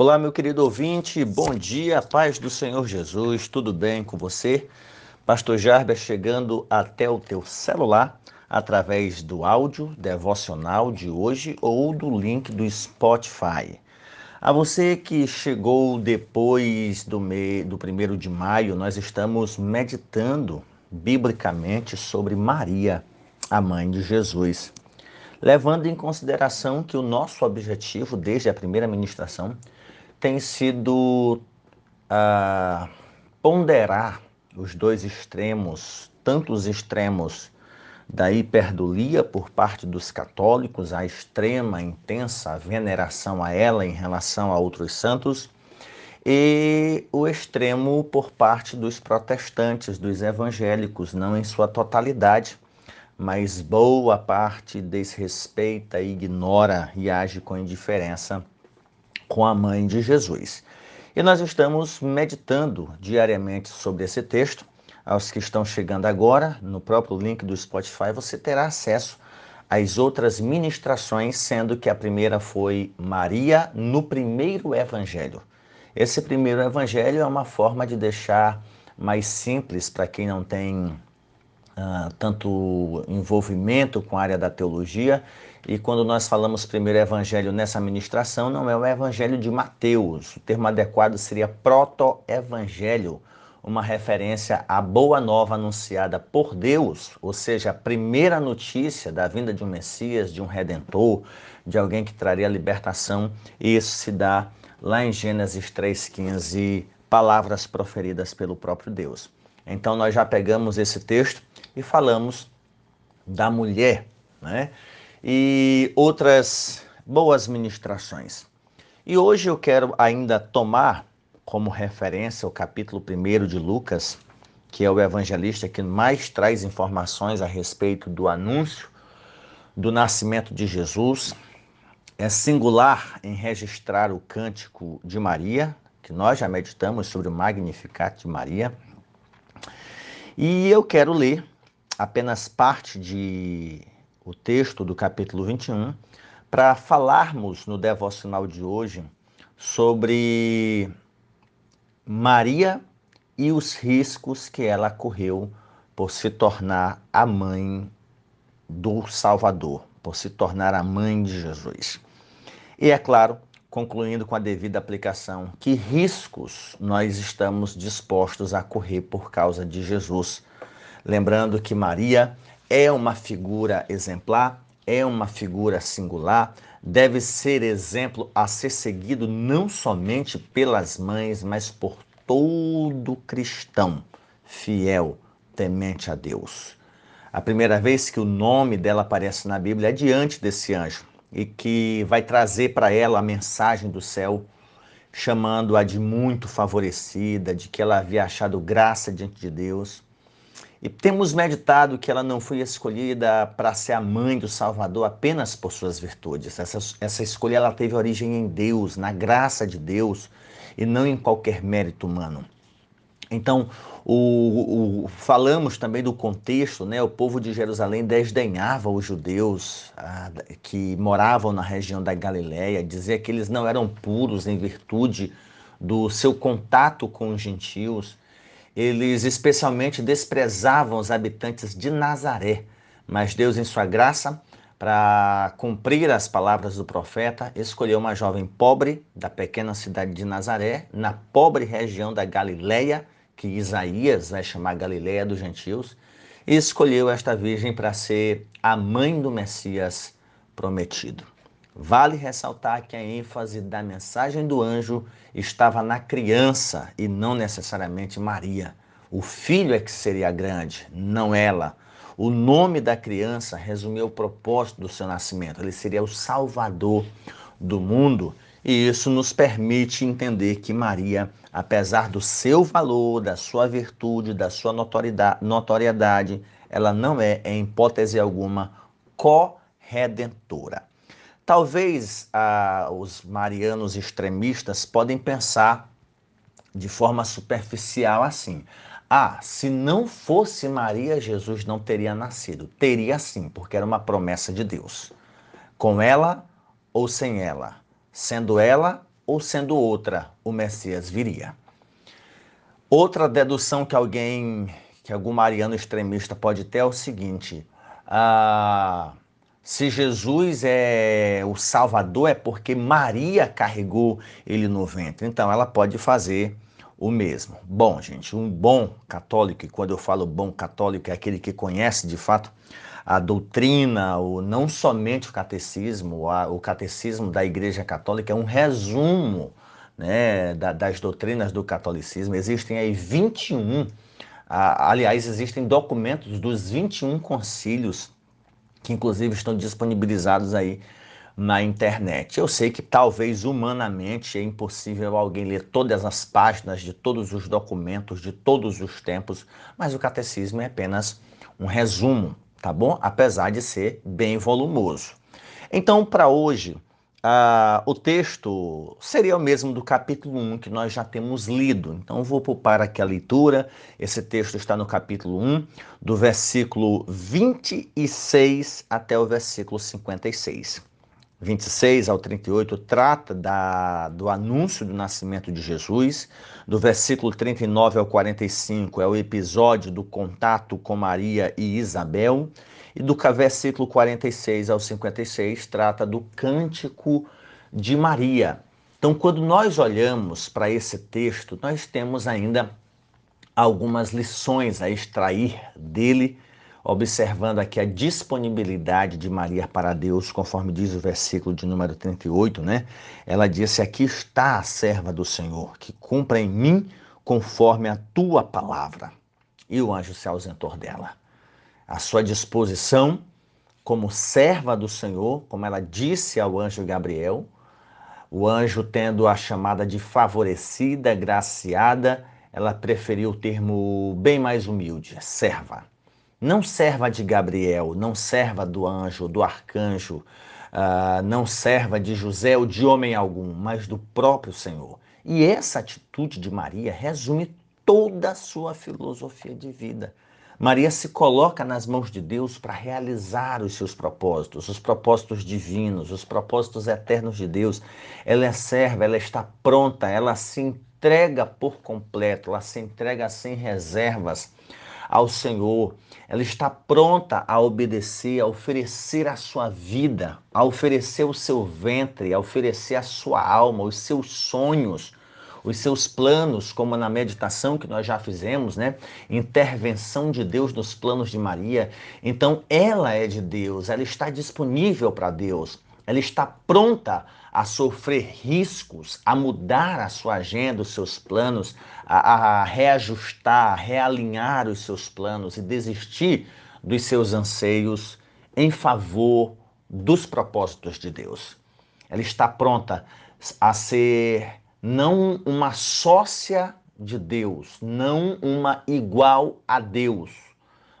Olá, meu querido ouvinte, bom dia, paz do Senhor Jesus, tudo bem com você? Pastor Jarber chegando até o teu celular através do áudio devocional de hoje ou do link do Spotify. A você que chegou depois do, me... do primeiro de maio, nós estamos meditando biblicamente sobre Maria, a mãe de Jesus, levando em consideração que o nosso objetivo desde a primeira ministração tem sido uh, ponderar os dois extremos, tanto os extremos da hiperdulia por parte dos católicos, a extrema, intensa veneração a ela em relação a outros santos, e o extremo por parte dos protestantes, dos evangélicos, não em sua totalidade, mas boa parte desrespeita, ignora e age com indiferença com a mãe de Jesus. E nós estamos meditando diariamente sobre esse texto. Aos que estão chegando agora, no próprio link do Spotify, você terá acesso às outras ministrações, sendo que a primeira foi Maria no primeiro evangelho. Esse primeiro evangelho é uma forma de deixar mais simples para quem não tem uh, tanto envolvimento com a área da teologia e quando nós falamos primeiro evangelho nessa ministração, não é o evangelho de Mateus. O termo adequado seria proto-evangelho, uma referência à boa nova anunciada por Deus, ou seja, a primeira notícia da vinda de um Messias, de um redentor, de alguém que traria libertação. E isso se dá lá em Gênesis 3,15, palavras proferidas pelo próprio Deus. Então nós já pegamos esse texto e falamos da mulher, né? e outras boas ministrações. E hoje eu quero ainda tomar como referência o capítulo 1 de Lucas, que é o evangelista que mais traz informações a respeito do anúncio do nascimento de Jesus. É singular em registrar o cântico de Maria, que nós já meditamos sobre o Magnificat de Maria. E eu quero ler apenas parte de o texto do capítulo 21, para falarmos no devocional de hoje sobre Maria e os riscos que ela correu por se tornar a mãe do Salvador, por se tornar a mãe de Jesus. E é claro, concluindo com a devida aplicação, que riscos nós estamos dispostos a correr por causa de Jesus. Lembrando que Maria é uma figura exemplar, é uma figura singular, deve ser exemplo a ser seguido não somente pelas mães, mas por todo cristão fiel, temente a Deus. A primeira vez que o nome dela aparece na Bíblia é diante desse anjo e que vai trazer para ela a mensagem do céu, chamando-a de muito favorecida, de que ela havia achado graça diante de Deus e temos meditado que ela não foi escolhida para ser a mãe do Salvador apenas por suas virtudes. Essa, essa escolha ela teve origem em Deus, na graça de Deus, e não em qualquer mérito humano. Então, o, o, falamos também do contexto, né? O povo de Jerusalém desdenhava os judeus ah, que moravam na região da Galiléia, dizia que eles não eram puros em virtude do seu contato com os gentios eles especialmente desprezavam os habitantes de Nazaré, mas Deus, em sua graça, para cumprir as palavras do profeta, escolheu uma jovem pobre da pequena cidade de Nazaré, na pobre região da Galileia, que Isaías vai chamar Galileia dos gentios, e escolheu esta virgem para ser a mãe do Messias prometido. Vale ressaltar que a ênfase da mensagem do anjo estava na criança e não necessariamente Maria. O filho é que seria grande, não ela. O nome da criança resumiu o propósito do seu nascimento. Ele seria o salvador do mundo. E isso nos permite entender que Maria, apesar do seu valor, da sua virtude, da sua notoriedade, ela não é, em hipótese alguma, corredentora. Talvez ah, os marianos extremistas podem pensar de forma superficial assim: ah, se não fosse Maria, Jesus não teria nascido. Teria sim, porque era uma promessa de Deus. Com ela ou sem ela, sendo ela ou sendo outra, o Messias viria. Outra dedução que alguém, que algum mariano extremista pode ter é o seguinte: ah, se Jesus é o Salvador, é porque Maria carregou ele no ventre. Então ela pode fazer o mesmo. Bom, gente, um bom católico, e quando eu falo bom católico, é aquele que conhece de fato a doutrina, o, não somente o catecismo, o catecismo da Igreja Católica é um resumo né, da, das doutrinas do catolicismo. Existem aí 21, a, aliás, existem documentos dos 21 concílios que inclusive estão disponibilizados aí na internet. Eu sei que talvez humanamente é impossível alguém ler todas as páginas de todos os documentos de todos os tempos, mas o catecismo é apenas um resumo tá bom? Apesar de ser bem volumoso. Então, para hoje, uh, o texto seria o mesmo do capítulo 1 que nós já temos lido. Então, vou poupar aqui a leitura. Esse texto está no capítulo 1, do versículo 26 até o versículo 56. 26 ao 38 trata da, do anúncio do nascimento de Jesus. Do versículo 39 ao 45 é o episódio do contato com Maria e Isabel. E do versículo 46 ao 56 trata do cântico de Maria. Então, quando nós olhamos para esse texto, nós temos ainda algumas lições a extrair dele observando aqui a disponibilidade de Maria para Deus, conforme diz o versículo de número 38, né? Ela disse: Aqui está a serva do Senhor, que cumpra em mim conforme a tua palavra. E o anjo se ausentou dela. A sua disposição, como serva do Senhor, como ela disse ao anjo Gabriel, o anjo tendo a chamada de favorecida, graciada, ela preferiu o termo bem mais humilde, serva. Não serva de Gabriel, não serva do anjo, do arcanjo, uh, não serva de José ou de homem algum, mas do próprio Senhor. E essa atitude de Maria resume toda a sua filosofia de vida. Maria se coloca nas mãos de Deus para realizar os seus propósitos, os propósitos divinos, os propósitos eternos de Deus. Ela é serva, ela está pronta, ela se entrega por completo, ela se entrega sem reservas ao Senhor. Ela está pronta a obedecer, a oferecer a sua vida, a oferecer o seu ventre, a oferecer a sua alma, os seus sonhos, os seus planos, como na meditação que nós já fizemos, né? Intervenção de Deus nos planos de Maria. Então, ela é de Deus, ela está disponível para Deus, ela está pronta a sofrer riscos, a mudar a sua agenda, os seus planos, a, a reajustar, a realinhar os seus planos e desistir dos seus anseios em favor dos propósitos de Deus. Ela está pronta a ser não uma sócia de Deus, não uma igual a Deus,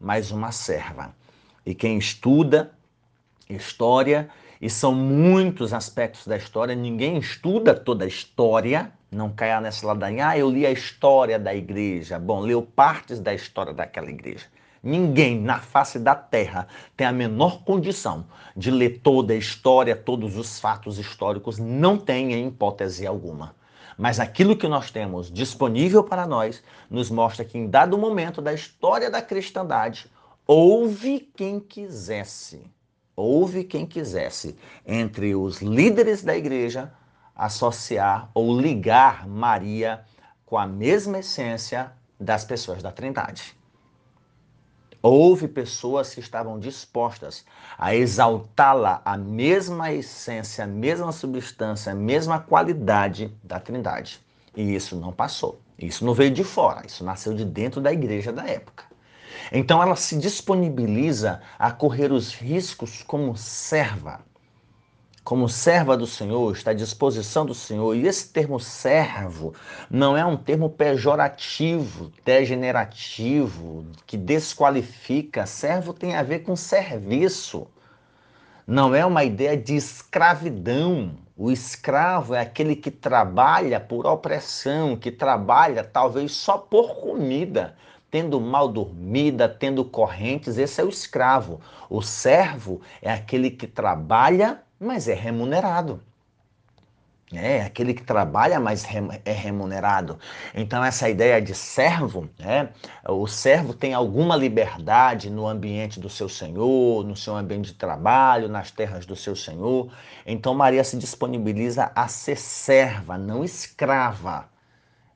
mas uma serva. E quem estuda história e são muitos aspectos da história, ninguém estuda toda a história, não caia nessa ladainha, ah, eu li a história da igreja. Bom, leu partes da história daquela igreja. Ninguém na face da terra tem a menor condição de ler toda a história, todos os fatos históricos, não tem em hipótese alguma. Mas aquilo que nós temos disponível para nós nos mostra que em dado momento da história da cristandade, houve quem quisesse houve quem quisesse, entre os líderes da igreja, associar ou ligar Maria com a mesma essência das pessoas da Trindade. Houve pessoas que estavam dispostas a exaltá-la, a mesma essência, a mesma substância, a mesma qualidade da Trindade. E isso não passou. Isso não veio de fora, isso nasceu de dentro da igreja da época. Então ela se disponibiliza a correr os riscos como serva. Como serva do Senhor, está à disposição do Senhor. E esse termo servo não é um termo pejorativo, degenerativo, que desqualifica. Servo tem a ver com serviço. Não é uma ideia de escravidão. O escravo é aquele que trabalha por opressão, que trabalha talvez só por comida, tendo mal dormida, tendo correntes, esse é o escravo. O servo é aquele que trabalha, mas é remunerado. é aquele que trabalha, mas é remunerado. Então, essa ideia de servo, né? o servo tem alguma liberdade no ambiente do seu senhor, no seu ambiente de trabalho, nas terras do seu senhor. Então, Maria se disponibiliza a ser serva, não escrava.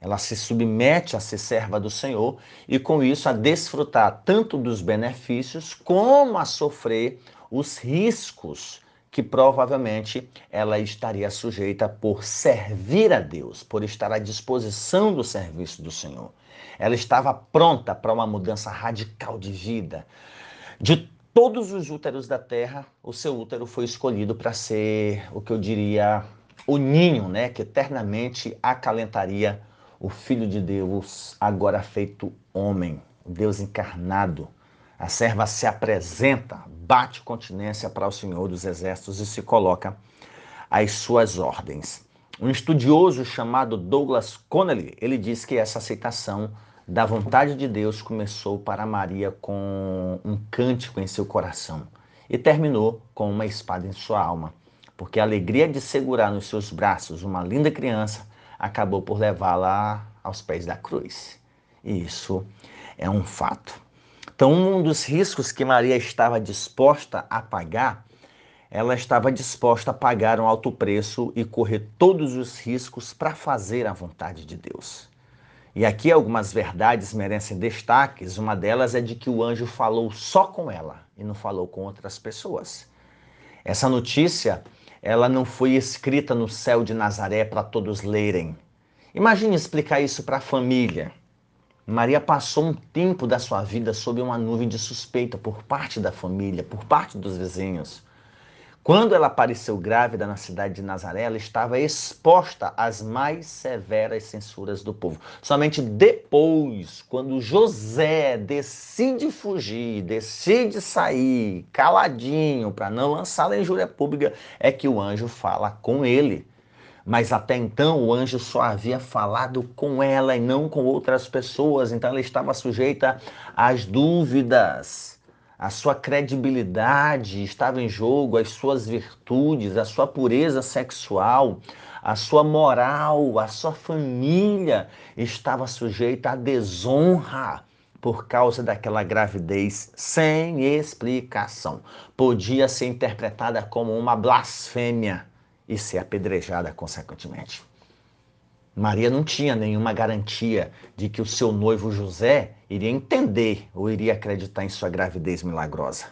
Ela se submete a ser serva do Senhor e, com isso, a desfrutar tanto dos benefícios como a sofrer os riscos que provavelmente ela estaria sujeita por servir a Deus, por estar à disposição do serviço do Senhor. Ela estava pronta para uma mudança radical de vida. De todos os úteros da terra, o seu útero foi escolhido para ser o que eu diria o ninho, né, que eternamente acalentaria o filho de Deus, agora feito homem, Deus encarnado. A serva se apresenta, bate continência para o Senhor dos Exércitos e se coloca às suas ordens. Um estudioso chamado Douglas Connelly, ele diz que essa aceitação da vontade de Deus começou para Maria com um cântico em seu coração e terminou com uma espada em sua alma, porque a alegria de segurar nos seus braços uma linda criança acabou por levá-la aos pés da cruz. E isso é um fato. Então, um dos riscos que Maria estava disposta a pagar, ela estava disposta a pagar um alto preço e correr todos os riscos para fazer a vontade de Deus. E aqui algumas verdades merecem destaques. Uma delas é de que o anjo falou só com ela e não falou com outras pessoas. Essa notícia, ela não foi escrita no céu de Nazaré para todos lerem. Imagine explicar isso para a família. Maria passou um tempo da sua vida sob uma nuvem de suspeita por parte da família, por parte dos vizinhos. Quando ela apareceu grávida na cidade de Nazaré, ela estava exposta às mais severas censuras do povo. Somente depois, quando José decide fugir, decide sair caladinho para não lançá-la em injúria pública, é que o anjo fala com ele. Mas até então o anjo só havia falado com ela e não com outras pessoas, então ela estava sujeita às dúvidas. A sua credibilidade estava em jogo, as suas virtudes, a sua pureza sexual, a sua moral, a sua família estava sujeita à desonra por causa daquela gravidez sem explicação. Podia ser interpretada como uma blasfêmia e ser apedrejada consequentemente. Maria não tinha nenhuma garantia de que o seu noivo José iria entender ou iria acreditar em sua gravidez milagrosa.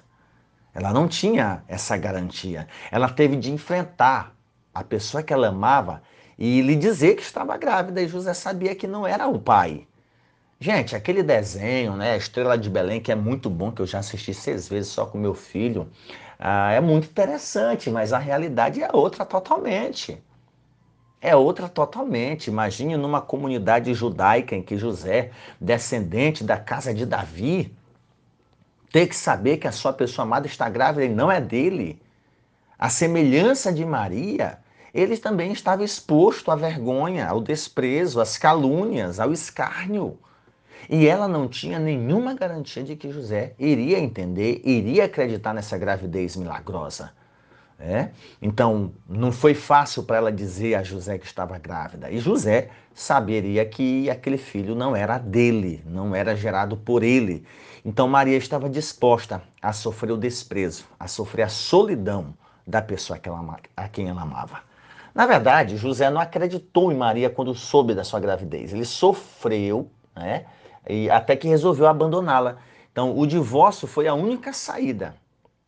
Ela não tinha essa garantia. Ela teve de enfrentar a pessoa que ela amava e lhe dizer que estava grávida e José sabia que não era o pai. Gente, aquele desenho, né, a Estrela de Belém, que é muito bom, que eu já assisti seis vezes só com meu filho, ah, é muito interessante, mas a realidade é outra totalmente. É outra totalmente. Imagine numa comunidade judaica em que José, descendente da casa de Davi, ter que saber que a sua pessoa amada está grávida e não é dele. A semelhança de Maria, ele também estava exposto à vergonha, ao desprezo, às calúnias, ao escárnio. E ela não tinha nenhuma garantia de que José iria entender, iria acreditar nessa gravidez milagrosa. É? Então, não foi fácil para ela dizer a José que estava grávida. E José saberia que aquele filho não era dele, não era gerado por ele. Então, Maria estava disposta a sofrer o desprezo, a sofrer a solidão da pessoa que ela, a quem ela amava. Na verdade, José não acreditou em Maria quando soube da sua gravidez. Ele sofreu, né? E até que resolveu abandoná-la. Então, o divórcio foi a única saída.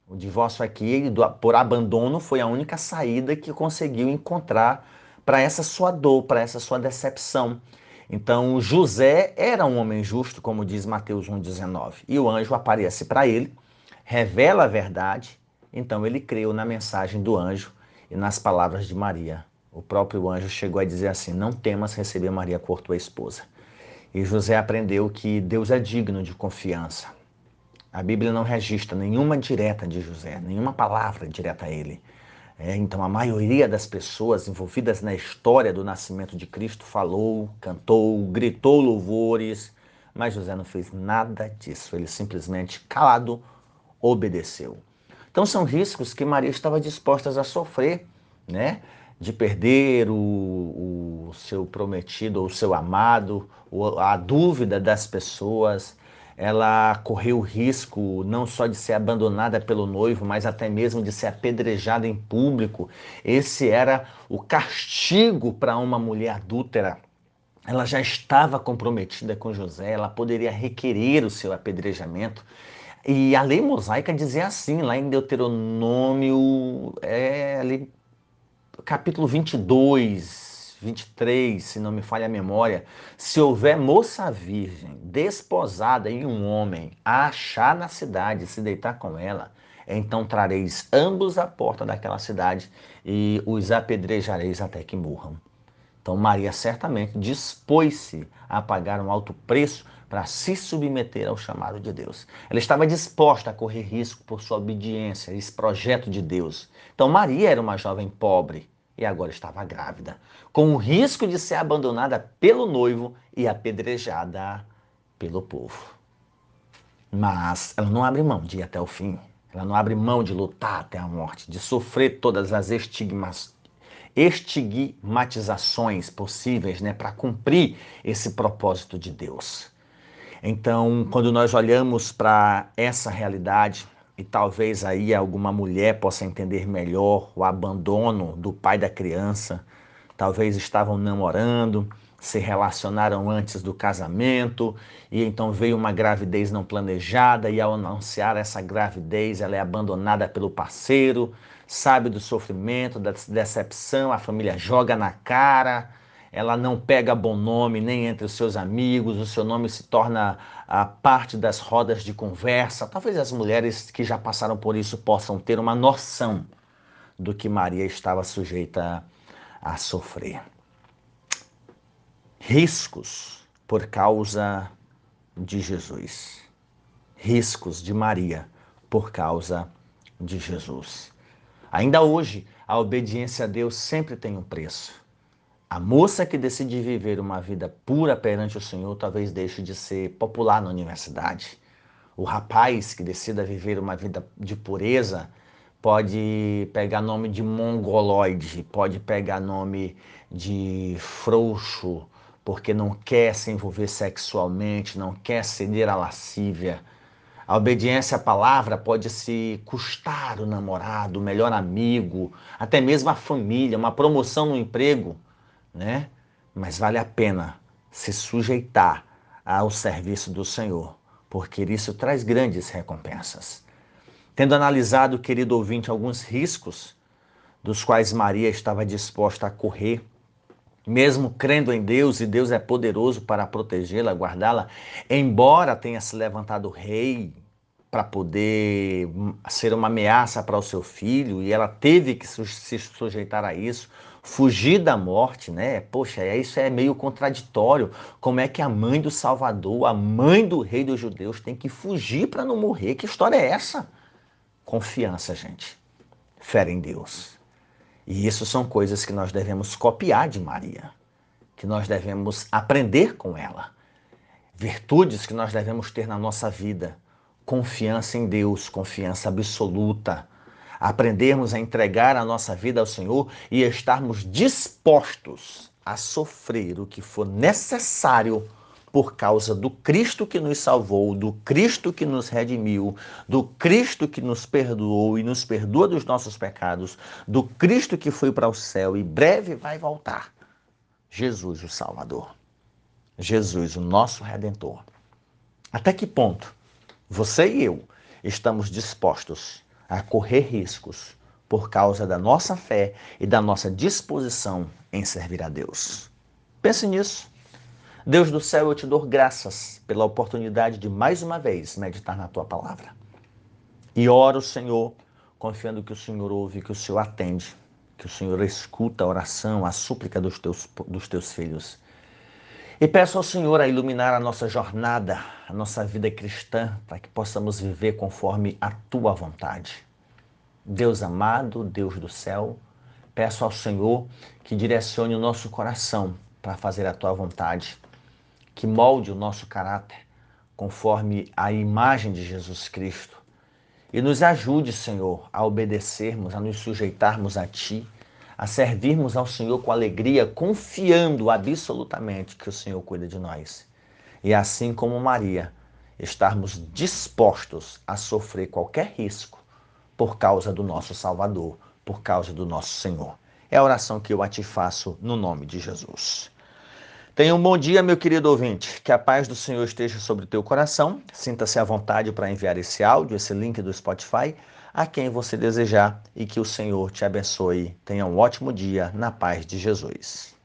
O divórcio aqui, por abandono, foi a única saída que conseguiu encontrar para essa sua dor, para essa sua decepção. Então, José era um homem justo, como diz Mateus 1,19. E o anjo aparece para ele, revela a verdade. Então, ele creu na mensagem do anjo e nas palavras de Maria. O próprio anjo chegou a dizer assim: Não temas receber Maria por tua esposa. E José aprendeu que Deus é digno de confiança. A Bíblia não registra nenhuma direta de José, nenhuma palavra direta a ele. É, então, a maioria das pessoas envolvidas na história do nascimento de Cristo falou, cantou, gritou louvores, mas José não fez nada disso. Ele simplesmente, calado, obedeceu. Então, são riscos que Maria estava disposta a sofrer, né? De perder o, o seu prometido ou o seu amado, a dúvida das pessoas, ela correu o risco não só de ser abandonada pelo noivo, mas até mesmo de ser apedrejada em público. Esse era o castigo para uma mulher adúltera. Ela já estava comprometida com José, ela poderia requerer o seu apedrejamento. E a lei mosaica dizia assim, lá em Deuteronômio, é, ali, capítulo 22, 23, se não me falha a memória, se houver moça virgem desposada em um homem a achar na cidade se deitar com ela, então trareis ambos à porta daquela cidade e os apedrejareis até que morram. Então Maria certamente dispôs-se a pagar um alto preço para se submeter ao chamado de Deus. Ela estava disposta a correr risco por sua obediência esse projeto de Deus. Então Maria era uma jovem pobre, e agora estava grávida, com o risco de ser abandonada pelo noivo e apedrejada pelo povo. Mas ela não abre mão de ir até o fim. Ela não abre mão de lutar até a morte, de sofrer todas as estigmas, estigmatizações possíveis né, para cumprir esse propósito de Deus. Então, quando nós olhamos para essa realidade, e talvez aí alguma mulher possa entender melhor o abandono do pai da criança. Talvez estavam namorando, se relacionaram antes do casamento e então veio uma gravidez não planejada e ao anunciar essa gravidez ela é abandonada pelo parceiro, sabe do sofrimento, da decepção, a família joga na cara, ela não pega bom nome nem entre os seus amigos, o seu nome se torna a parte das rodas de conversa. Talvez as mulheres que já passaram por isso possam ter uma noção do que Maria estava sujeita a sofrer. Riscos por causa de Jesus. Riscos de Maria por causa de Jesus. Ainda hoje, a obediência a Deus sempre tem um preço. A moça que decide viver uma vida pura perante o Senhor talvez deixe de ser popular na universidade. O rapaz que decida viver uma vida de pureza pode pegar nome de mongoloide, pode pegar nome de frouxo, porque não quer se envolver sexualmente, não quer ceder à lascívia. A obediência à palavra pode se custar o namorado, o melhor amigo, até mesmo a família, uma promoção no emprego né? Mas vale a pena se sujeitar ao serviço do Senhor, porque isso traz grandes recompensas. Tendo analisado, querido ouvinte, alguns riscos dos quais Maria estava disposta a correr, mesmo crendo em Deus e Deus é poderoso para protegê-la, guardá-la, embora tenha se levantado rei para poder ser uma ameaça para o seu filho e ela teve que se sujeitar a isso, fugir da morte, né? Poxa, isso é meio contraditório. Como é que a mãe do Salvador, a mãe do rei dos judeus, tem que fugir para não morrer? Que história é essa? Confiança, gente. Fé em Deus. E isso são coisas que nós devemos copiar de Maria, que nós devemos aprender com ela. Virtudes que nós devemos ter na nossa vida. Confiança em Deus, confiança absoluta aprendermos a entregar a nossa vida ao Senhor e estarmos dispostos a sofrer o que for necessário por causa do Cristo que nos salvou, do Cristo que nos redimiu, do Cristo que nos perdoou e nos perdoa dos nossos pecados, do Cristo que foi para o céu e breve vai voltar. Jesus, o Salvador. Jesus, o nosso redentor. Até que ponto você e eu estamos dispostos a correr riscos por causa da nossa fé e da nossa disposição em servir a Deus. Pense nisso. Deus do céu, eu te dou graças pela oportunidade de mais uma vez meditar na tua palavra. E oro, Senhor, confiando que o Senhor ouve, que o Senhor atende, que o Senhor escuta a oração, a súplica dos teus, dos teus filhos. E peço ao Senhor a iluminar a nossa jornada, a nossa vida cristã, para que possamos viver conforme a tua vontade. Deus amado, Deus do céu, peço ao Senhor que direcione o nosso coração para fazer a tua vontade, que molde o nosso caráter conforme a imagem de Jesus Cristo. E nos ajude, Senhor, a obedecermos, a nos sujeitarmos a Ti, a servirmos ao Senhor com alegria, confiando absolutamente que o Senhor cuida de nós. E assim como Maria, estarmos dispostos a sofrer qualquer risco por causa do nosso Salvador, por causa do nosso Senhor. É a oração que eu a te faço no nome de Jesus. Tenha um bom dia, meu querido ouvinte. Que a paz do Senhor esteja sobre o teu coração. Sinta-se à vontade para enviar esse áudio, esse link do Spotify, a quem você desejar e que o Senhor te abençoe. Tenha um ótimo dia na paz de Jesus.